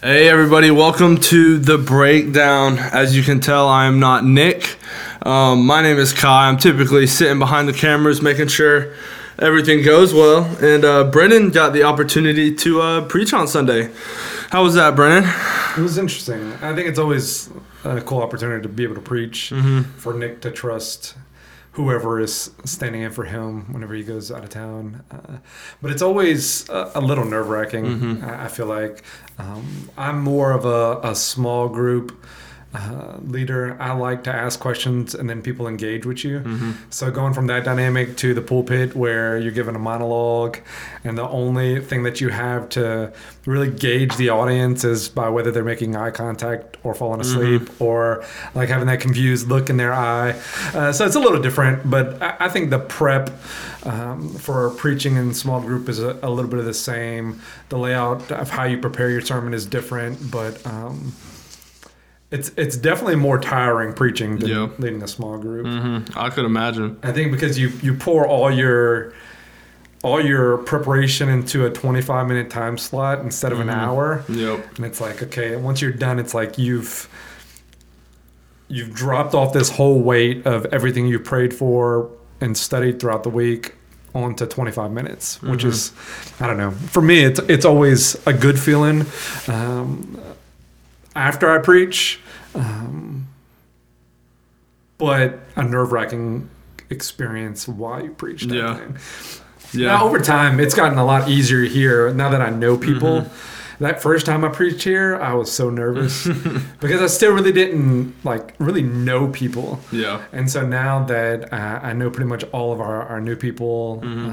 Hey, everybody, welcome to the breakdown. As you can tell, I am not Nick. Um, my name is Kai. I'm typically sitting behind the cameras making sure everything goes well. And uh, Brennan got the opportunity to uh, preach on Sunday. How was that, Brennan? It was interesting. I think it's always a cool opportunity to be able to preach for Nick to trust whoever is standing in for him whenever he goes out of town. Uh, but it's always a, a little nerve wracking. I, I feel like um, I'm more of a, a small group. Uh, leader, I like to ask questions and then people engage with you. So going from that dynamic to the pulpit where you're given a monologue, and the only thing that you have to really gauge the audience is by whether they're making eye contact or falling asleep or like having that confused look in their eye. Uh, so it's a little different, but I, I think the prep um, for preaching in small group is a, a little bit of the same. The layout of how you prepare your sermon is different, but. Um, it's it's definitely more tiring preaching than Yeah. leading a small group. Mm-hmm. I could imagine. I think because you you pour all your all your preparation into a 25 minute time slot instead of an hour Yep. and it's like okay once you're done it's like you've you've dropped off this whole weight of everything you prayed for and studied throughout the week onto 25 minutes which is i don't know for me it's it's always a good feeling um, after i preach um, but a nerve-wracking experience while you preach that Yeah. thing. Yeah. Now, over time, it's gotten a lot easier here now that I know people. That first time I preached here, I was so nervous because I still really didn't like really know people. yeah. And so now that uh, I know pretty much all of our, our new people, um,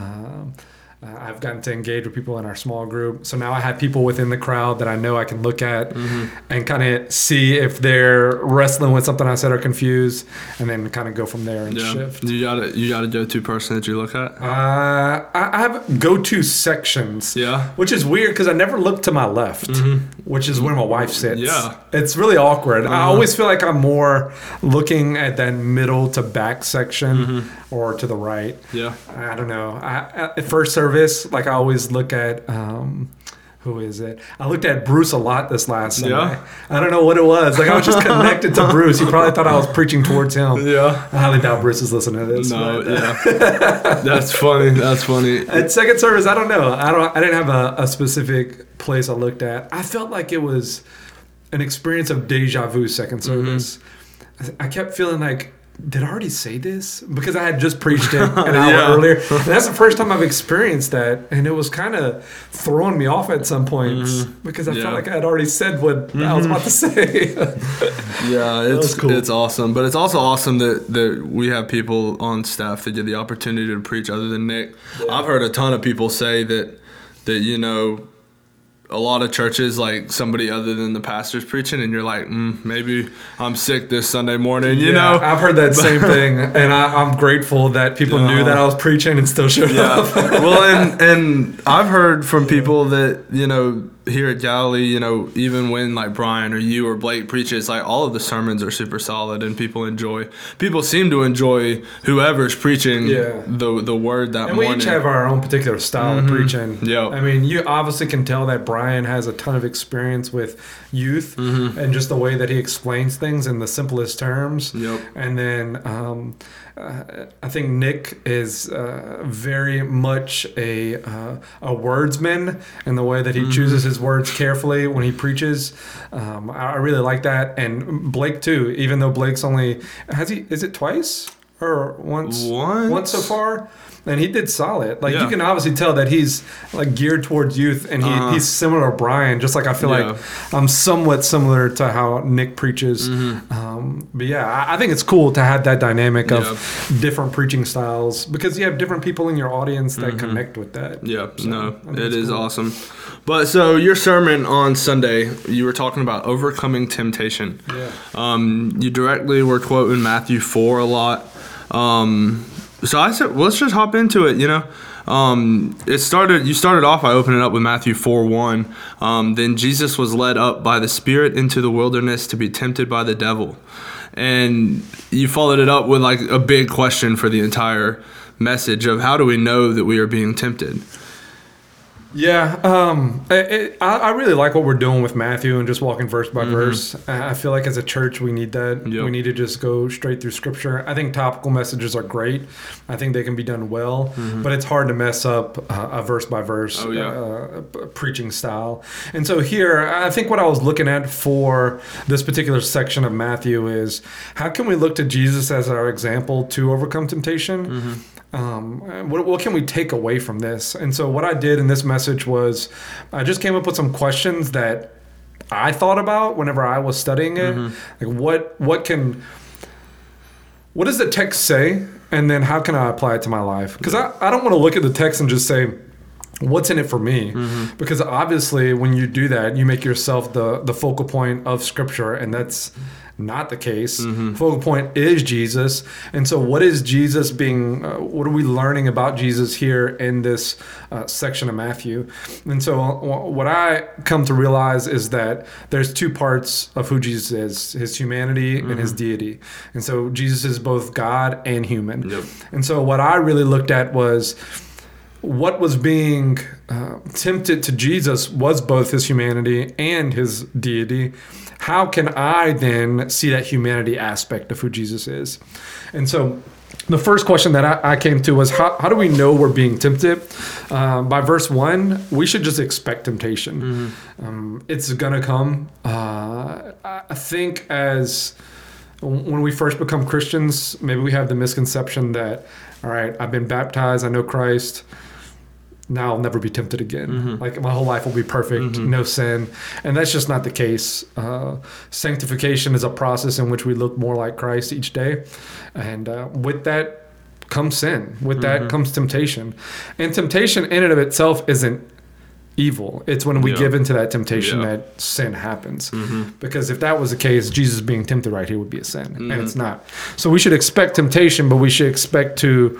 uh, I've gotten to engage with people in our small group. So now I have people within the crowd that I know I can look at and kind of see if they're wrestling with something I said or confused, and then kind of go from there and Yeah. shift. You got a you got a go to person that you look at? Uh, I I have go-to sections. Yeah. Which is weird because I never look to my left, which is where my wife sits. Yeah. It's really awkward. I Uh-huh. always feel like I'm more looking at that middle to back section or to the right. Yeah. I don't know. I, at first service, like I always look at, um, who is it? I looked at Bruce a lot this last Sunday. Yeah. I don't know what it was. Like I was just connected to Bruce. He probably thought I was preaching towards him. Yeah. I highly doubt Bruce is listening to this. No, but- yeah. That's funny. That's funny. At second service, I don't know. I don't. I didn't have a, a specific place I looked at. I felt like it was an experience of deja vu. Second service, I, I kept feeling like. Did I already say this? Because I had just preached it an hour Yeah. earlier. And that's the first time I've experienced that. And it was kind of throwing me off at some points mm-hmm. because I Yeah. felt like I had already said what I was mm-hmm. about to say. Yeah, it's cool. it's awesome, but it's also awesome that that we have people on staff that get the opportunity to preach other than Nick. I've heard a ton of people say that that you know a lot of churches like somebody other than the pastor's preaching, and you're like, mm, maybe I'm sick this Sunday morning, you Yeah, know. I've heard that same thing. And I, I'm grateful that people knew that I was preaching and still showed Yeah. up. well, and and I've heard from people that you know here at Galilee, you know, even when like Brian or you or Blake preaches, like all of the sermons are super solid, and people enjoy. People seem to enjoy whoever's preaching Yeah. the the word that And we each have our own particular style of mm-hmm. preaching. Yeah. I mean, you obviously can tell that Brian has a ton of experience with youth and just the way that he explains things in the simplest terms. Yep. And then um, uh, I think Nick is uh, very much a uh, a wordsman in the way that he chooses his words carefully when he preaches. Um, I, I really like that, and Blake too. Even though Blake's only has he is it twice or once Once. once so far. And he did solid. Like Yeah. you can obviously tell that he's like geared towards youth, and he, Uh-huh. he's similar to Brian. Just like I feel Yeah. like I'm somewhat similar to how Nick preaches. Mm-hmm. Um, but yeah, I, I think it's cool to have that dynamic of Yeah. different preaching styles because you have different people in your audience that connect with that. Mm-hmm. Yeah, So, no, I think it's cool. awesome. But so your sermon on Sunday, you were talking about overcoming temptation. Yeah. Um, you directly were quoting Matthew four a lot. Um, so I said, let's just hop into it. You know, um, it started. You started off by opening up with Matthew four one. Um, then Jesus was led up by the Spirit into the wilderness to be tempted by the devil, and you followed it up with like a big question for the entire message of how do we know that we are being tempted. Yeah, um, it, I, I really like what we're doing with Matthew and just walking verse by verse. I feel like as a church, we need that. Mm-hmm. Yep. We need to just go straight through Scripture. I think topical messages are great. I think they can be done well, but it's hard to mess up uh, a verse by verse Mm-hmm. Oh, yeah. uh, p- preaching style. And so here, I think what I was looking at for this particular section of Matthew is how can we look to Jesus as our example to overcome temptation? Mm-hmm. Um, what, what can we take away from this? And so, what I did in this message was I just came up with some questions that I thought about whenever I was studying it. Mm-hmm. Like, what what can what does the text say, and then how can I apply it to my life? Because I, I don't want to look at the text and just say what's in it for me mm-hmm. because obviously when you do that you make yourself the the focal point of scripture and that's not the case. Focal point is jesus. And so what is jesus being uh, what are we learning about jesus here in this uh, section of matthew? And so uh, what i come to realize is that there's two parts of who jesus is his humanity and his deity. And so jesus is both god and human. Yep. and so what i really looked at was what was being uh, tempted to Jesus was both his humanity and his deity. How can I then see that humanity aspect of who Jesus is? And so the first question that I, I came to was how, how do we know we're being tempted? Uh, by verse one, we should just expect temptation. Um, it's going to come. Uh, I think as when we first become Christians, maybe we have the misconception that, all right, I've been baptized, I know Christ. Now I'll never be tempted again. Mm-hmm. Like my whole life will be perfect, mm-hmm. no sin, and that's just not the case. Uh, sanctification is a process in which we look more like Christ each day, and uh, with that comes sin. With that mm-hmm. comes temptation, and temptation in and of itself isn't evil. It's when we Yeah. give into that temptation Yeah. that sin happens. Because if that was the case, Jesus being tempted right here would be a sin, and it's not. So we should expect temptation, but we should expect to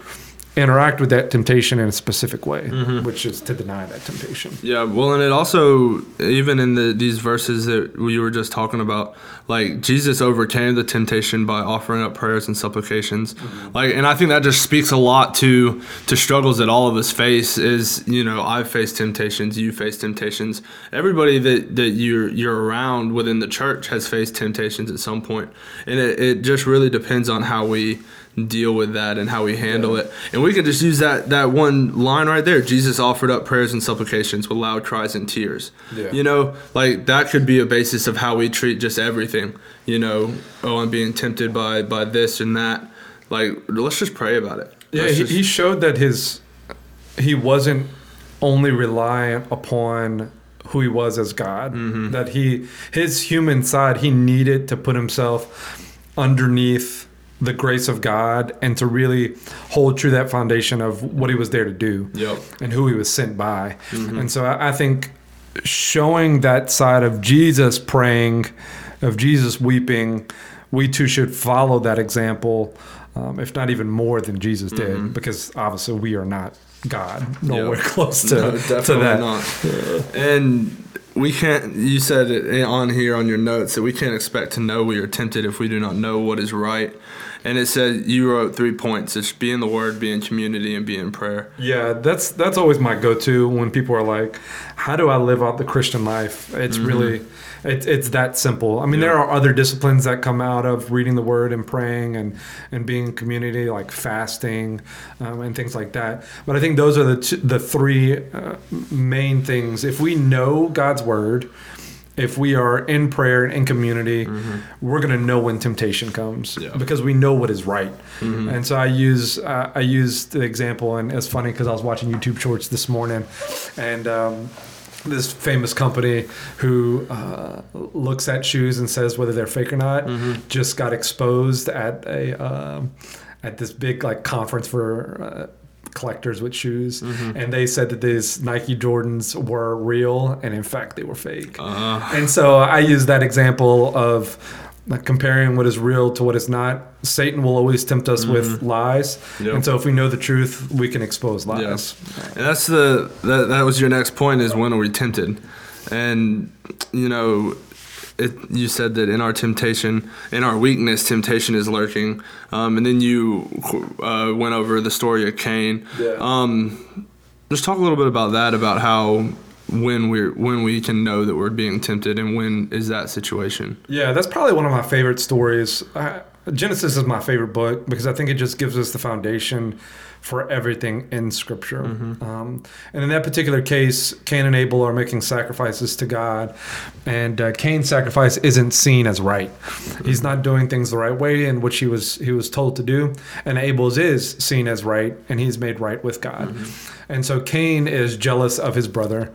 interact with that temptation in a specific way, mm-hmm. which is to deny that temptation. Yeah, well, and it also even in the these verses that we were just talking about, like Jesus overcame the temptation by offering up prayers and supplications, mm-hmm. like, and I think that just speaks a lot to to struggles that all of us face. Is you know I've faced temptations, you face temptations, everybody that that you're you're around within the church has faced temptations at some point, and it, it just really depends on how we deal with that and how we handle it. And we can just use that that one line right there. Jesus offered up prayers and supplications with loud cries and tears. Yeah. You know, like that could be a basis of how we treat just everything. You know, oh, I'm being tempted by by this and that. Like, let's just pray about it. Yeah, he, just- he showed that his he wasn't only reliant upon who he was as God. Mm-hmm. That he his human side he needed to put himself underneath the grace of God and to really hold true that foundation of what he was there to do Yep. and who he was sent by. And so I, I think showing that side of Jesus praying, of Jesus weeping, we too should follow that example, um, if not even more than Jesus did, because obviously we are not God, nowhere Yeah. close to, No, to that. not. And we can't. You said it on here on your notes that we can't expect to know we are tempted if we do not know what is right. And it said you wrote three points: it's be in the Word, be in community, and be in prayer. Yeah, that's that's always my go-to when people are like, "How do I live out the Christian life?" It's really, it's it's that simple. I mean, there are other disciplines that come out of reading the Word and praying and and being in community, like fasting um, and things like that. But I think those are the the three uh, main things. If we know God's Word. If we are in prayer and in community, we're gonna know when temptation comes Yeah. because we know what is right. And so I use uh, I used the example, and it's funny because I was watching YouTube Shorts this morning, and um, this famous company who uh, looks at shoes and says whether they're fake or not just got exposed at a um, at this big like conference for. Collectors with shoes and they said that these nike jordans were real and in fact they were fake Uh, and so I use that example of like, comparing what is real to what is not. Satan will always tempt us with lies, Yep. and so if we know the truth, we can expose lies. And that's the that, that was your next point is when are we tempted? And you know, it you said that in our temptation, in our weakness, temptation is lurking. Um, and then you uh, went over the story of Cain. Yeah. Um, just talk a little bit about that, about how when we're when we can know that we're being tempted, and when is that situation? Yeah, that's probably one of my favorite stories. I, Genesis is my favorite book because I think it just gives us the foundation for everything in Scripture. Um, and in that particular case, Cain and Abel are making sacrifices to God, and uh, Cain's sacrifice isn't seen as right. He's not doing things the right way in which he was he was told to do, and Abel's is seen as right, and he's made right with God. And so Cain is jealous of his brother.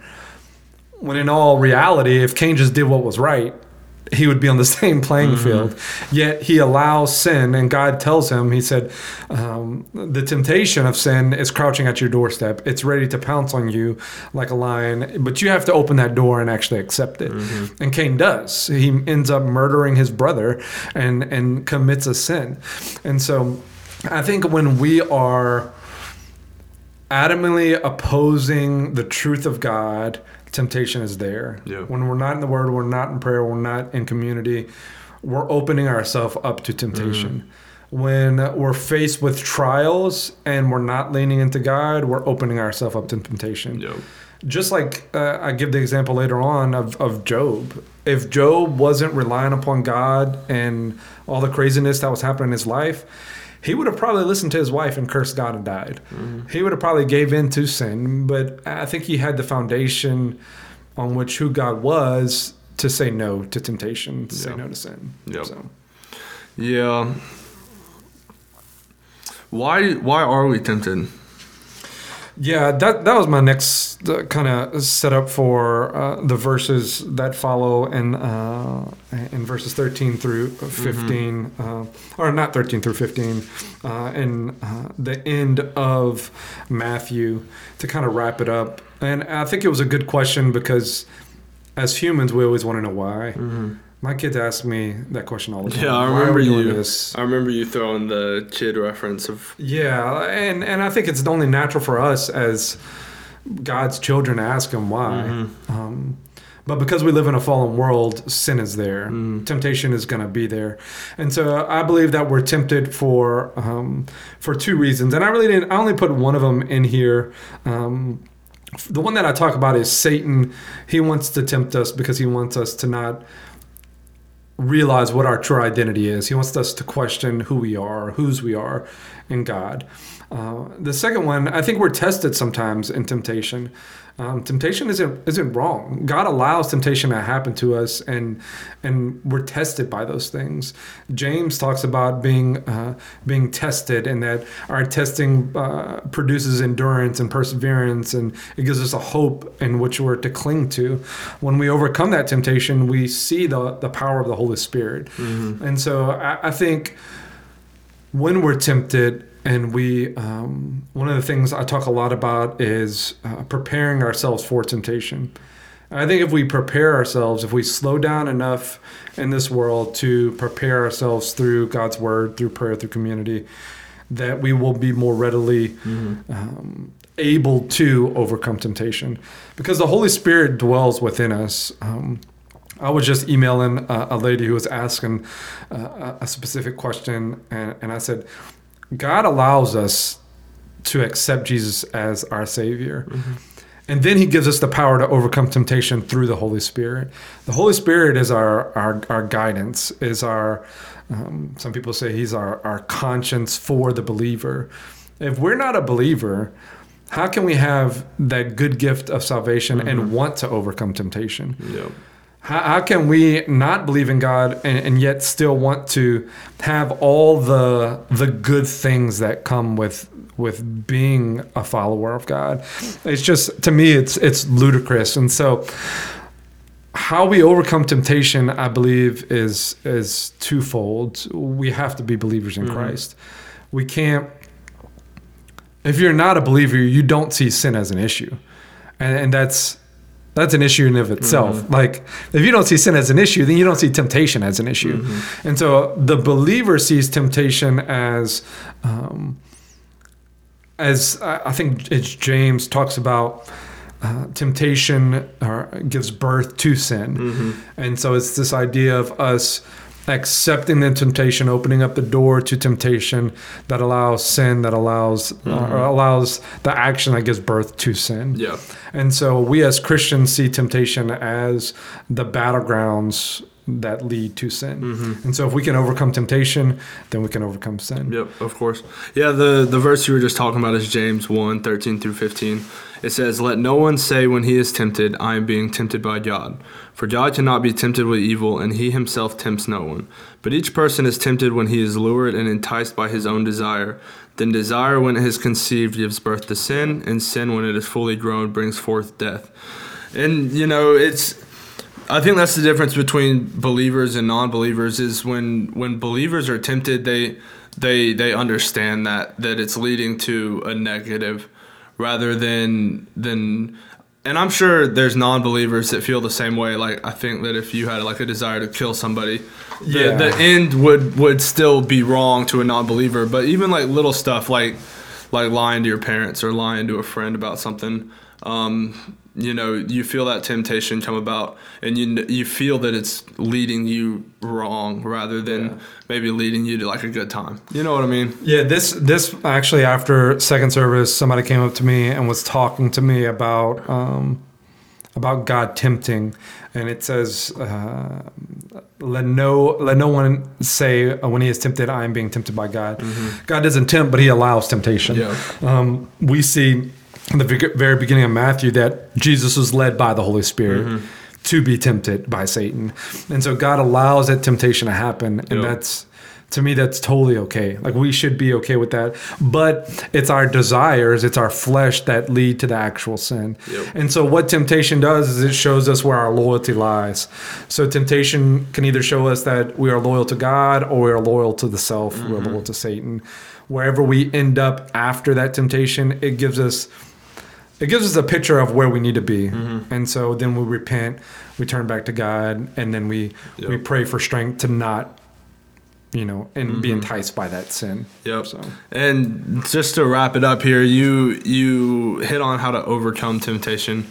When in all reality, if Cain just did what was right, he would be on the same playing field. Yet he allows sin, and God tells him, He said, um, The temptation of sin is crouching at your doorstep. It's ready to pounce on you like a lion, but you have to open that door and actually accept it. And Cain does. He ends up murdering his brother and, and commits a sin. And so I think when we are adamantly opposing the truth of God, temptation is there. Yeah. When we're not in the Word, we're not in prayer, we're not in community, we're opening ourselves up to temptation. When we're faced with trials and we're not leaning into God, we're opening ourselves up to temptation. Yep. Just like uh, I give the example later on of, of Job. If Job wasn't relying upon God and all the craziness that was happening in his life, he would have probably listened to his wife and cursed God and died. He would have probably gave in to sin, but I think he had the foundation on which who God was to say no to temptation, to say no to sin. Yep. So. Yeah. Why why are we tempted? Yeah, that that was my next uh, kind of setup for uh, the verses that follow in uh, in verses thirteen through 15 uh, or not thirteen through fifteen, uh, in uh, the end of Matthew to kind of wrap it up. And I think it was a good question because as humans, we always want to know why. My kids ask me that question all the time. Yeah, I remember you. This? I remember you throwing the kid reference of Yeah, and and I think it's only natural for us as God's children to ask Him why. Mm-hmm. Um, but because we live in a fallen world, sin is there. Mm. Temptation is going to be there, and so I believe that we're tempted for um, for two reasons. And I really didn't. I only put one of them in here. Um, the one that I talk about is Satan. He wants to tempt us because he wants us to not realize what our true identity is. He wants us to question who we are, whose we are in God. Uh, the second one, I think we're tested sometimes in temptation. Um, temptation isn't isn't wrong. God allows temptation to happen to us, and and we're tested by those things. James talks about being uh, being tested, and that our testing uh, produces endurance and perseverance, and it gives us a hope in which we're to cling to. When we overcome that temptation, we see the the power of the Holy Spirit, and so I, I think when we're tempted and we um, one of the things i talk a lot about is uh, preparing ourselves for temptation. I think if we prepare ourselves if we slow down enough in this world to prepare ourselves through god's word through prayer through community that we will be more readily um, able to overcome temptation. Because the holy spirit dwells within us. Um, I was just emailing a, a lady who was asking uh, a a specific question, and, and I said, God allows us to accept Jesus as our Savior. And then He gives us the power to overcome temptation through the Holy Spirit. The Holy Spirit is our, our, our guidance, is our, um, some people say He's our, our conscience for the believer. If we're not a believer, how can we have that good gift of salvation and want to overcome temptation? Yep. How, how can we not believe in God and, and yet still want to have all the the good things that come with with being a follower of God? It's just to me it's it's ludicrous. And so how we overcome temptation, I believe, is is twofold. We have to be believers in mm-hmm. Christ. We can't if you're not a believer, you don't see sin as an issue. And, and that's that's an issue in of itself. Like if you don't see sin as an issue, then you don't see temptation as an issue. And so the believer sees temptation as um, as I think it's James talks about uh, temptation or gives birth to sin. And so it's this idea of us accepting the temptation, opening up the door to temptation that allows sin, that allows uh, allows the action that gives birth to sin. Yeah. And so we as Christians see temptation as the battlegrounds that lead to sin. Mm-hmm. And so if we can overcome temptation, then we can overcome sin. Yep, of course. Yeah, the, the verse you were just talking about is James 1 13 through 15. It says, Let no one say when he is tempted, I am being tempted by God. For God cannot be tempted with evil, and he himself tempts no one. But each person is tempted when he is lured and enticed by his own desire. Then desire, when it is conceived, gives birth to sin, and sin, when it is fully grown, brings forth death. And, you know, it's. I think that's the difference between believers and non-believers is when when believers are tempted they they they understand that that it's leading to a negative rather than than and I'm sure there's non-believers that feel the same way like I think that if you had like a desire to kill somebody the, Yeah. the end would would still be wrong to a non-believer but even like little stuff like like lying to your parents or lying to a friend about something um, you know you feel that temptation come about and you you feel that it's leading you wrong rather than Yeah. maybe leading you to like a good time you know what i mean Yeah, this this actually after second service, somebody came up to me and was talking to me about um, about God tempting, and it says, uh, "Let no let no one say uh, when he is tempted, I am being tempted by God." God doesn't tempt, but He allows temptation. Yeah. Um, we see the very beginning of Matthew that Jesus was led by the Holy Spirit. Mm-hmm. To be tempted by Satan, and so God allows that temptation to happen, and Yep. that's to me that's totally okay. Like we should be okay with that. But it's our desires it's our flesh that lead to the actual sin. Yep. and so what temptation does is it shows us where our loyalty lies. So temptation can either show us that we are loyal to god or we are loyal to the self. We're mm-hmm. loyal to satan. Wherever we end up after that temptation it gives us it gives us a picture of where we need to be and so then we repent we turn back to god and then we we pray for strength to not you know and be enticed by that sin Yep. so And just to wrap it up here, you you hit on how to overcome temptation,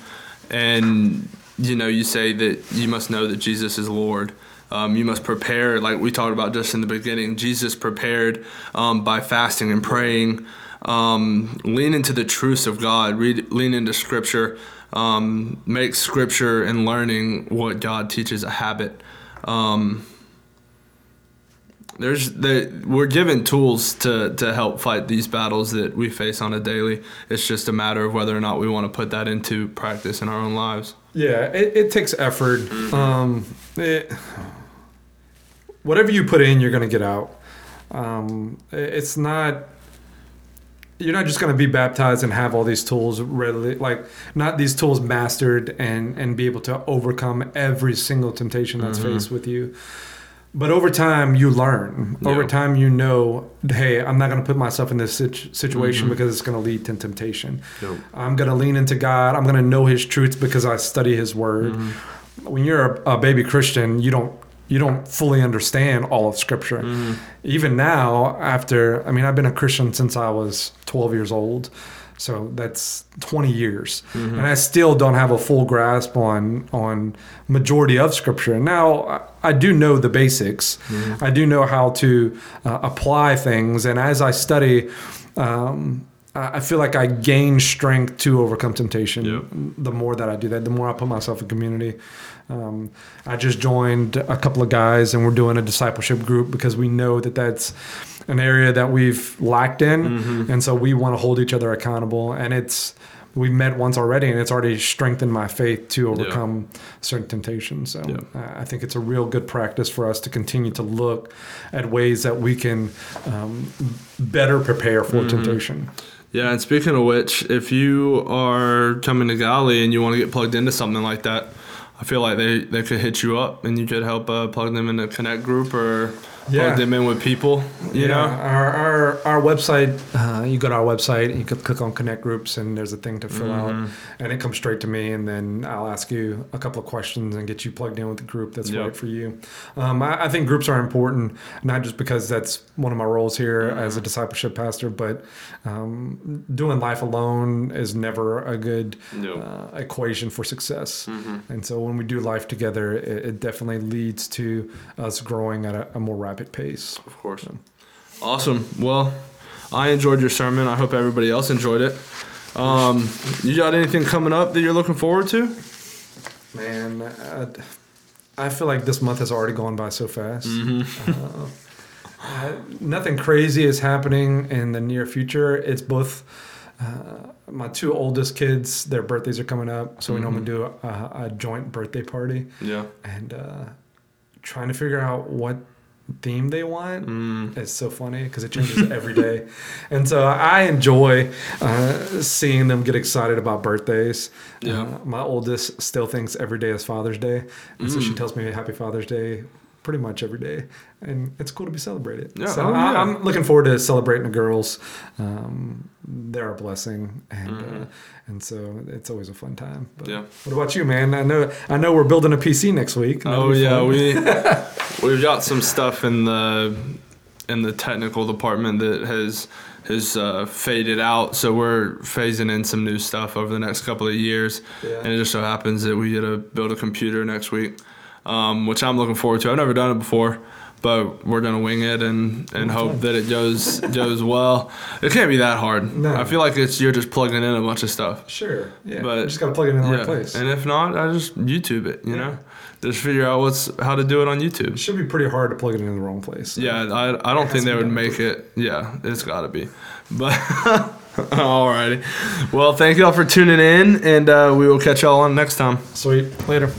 and you know you say that you must know that Jesus is Lord. Um, you must prepare, like we talked about just in the beginning. Jesus prepared um, by fasting and praying. Um, lean into the truths of God. Read, lean into Scripture. Um, make Scripture and learning what God teaches a habit. Um, there's the we're given tools to to help fight these battles that we face on a daily. It's just a matter of whether or not we want to put that into practice in our own lives. yeah it, it takes effort um it, whatever you put in you're going to get out um it- it's not you're not just going to be baptized and have all these tools readily like not these tools mastered and and be able to overcome every single temptation that's mm-hmm. faced with you. But over time you learn. Over time you know hey i'm not going to put myself in this situ- situation mm-hmm. because it's going to lead to temptation. I'm going to lean into god. I'm going to know his truths because i study his word. Mm-hmm. When you're a, a baby christian you don't you don't fully understand all of scripture. Even now after i mean i've been a christian since i was 12 years old. So that's 20 years. And i still don't have a full grasp on on majority of scripture. And now i, I do know the basics. I do know how to uh, apply things. And as i study um, I feel like I gain strength to overcome temptation. Yep. The more that I do that, the more I put myself in community. Um, I just joined a couple of guys, and we're doing a discipleship group because we know that that's an area that we've lacked in, Mm-hmm. and so we want to hold each other accountable. And it's we've met once already, and it's already strengthened my faith to overcome certain temptations. So Yeah. uh, I think it's a real good practice for us to continue to look at ways that we can um, better prepare for Mm-hmm. temptation. Yeah, and speaking of which, if you are coming to Gali and you want to get plugged into something like that, I feel like they, they could hit you up and you could help uh, plug them in a connect group or Yeah. plug them in with people. You yeah, know, our our, our website. Uh, you go to our website, you can click on connect groups, and there's a thing to fill out, Mm-hmm. and it comes straight to me, and then I'll ask you a couple of questions and get you plugged in with the group that's Yep. right for you. Um, I, I think groups are important, not just because that's one of my roles here Mm-hmm. as a discipleship pastor, but um, doing life alone is never a good Yep. uh, equation for success. Mm-hmm. And so when we do life together, it, it definitely leads to us growing at a, a more rapid pace. Of course. Awesome. Well, I enjoyed your sermon. I hope everybody else enjoyed it. Um, you got anything coming up that you're looking forward to? Man, I, I feel like this month has already gone by so fast. Uh, uh, nothing crazy is happening in the near future. It's both uh, my two oldest kids, their birthdays are coming up, so we normally do a, a joint birthday party Yeah. and uh, trying to figure out what theme they want. Mm. It's so funny because it changes every day, and so I enjoy uh, seeing them get excited about birthdays. Yeah. Uh, my oldest still thinks every day is Father's Day, and so she Mm. tells me Happy Father's Day pretty much every day, and it's cool to be celebrated. Yeah, So oh, I, yeah. I'm looking forward to celebrating the girls. Um, they're a blessing, and Mhm. uh, and so it's always a fun time. But Yeah. What about you, man? I know I know we're building a PC next week. Oh yeah, we we've got some stuff in the in the technical department that has has uh, faded out. So we're phasing in some new stuff over the next couple of years, Yeah. and it just so happens that we get to build a computer next week, um, which I'm looking forward to. I've never done it before. But we're gonna wing it and, and hope that it goes goes well. It can't be that hard. No. I feel like it's you're just plugging in a bunch of stuff. Sure. Yeah. But- you just gotta plug it in the Yeah. right place. And if not, I just YouTube it. You Yeah. know, just figure out what's how to do it on YouTube. it should be pretty hard to plug it in the wrong place. Yeah, I, I don't think they would make it. Yeah, it's got to be. But alrighty. Well, thank y'all for tuning in, and uh, we will catch y'all on next time. Sweet. Later.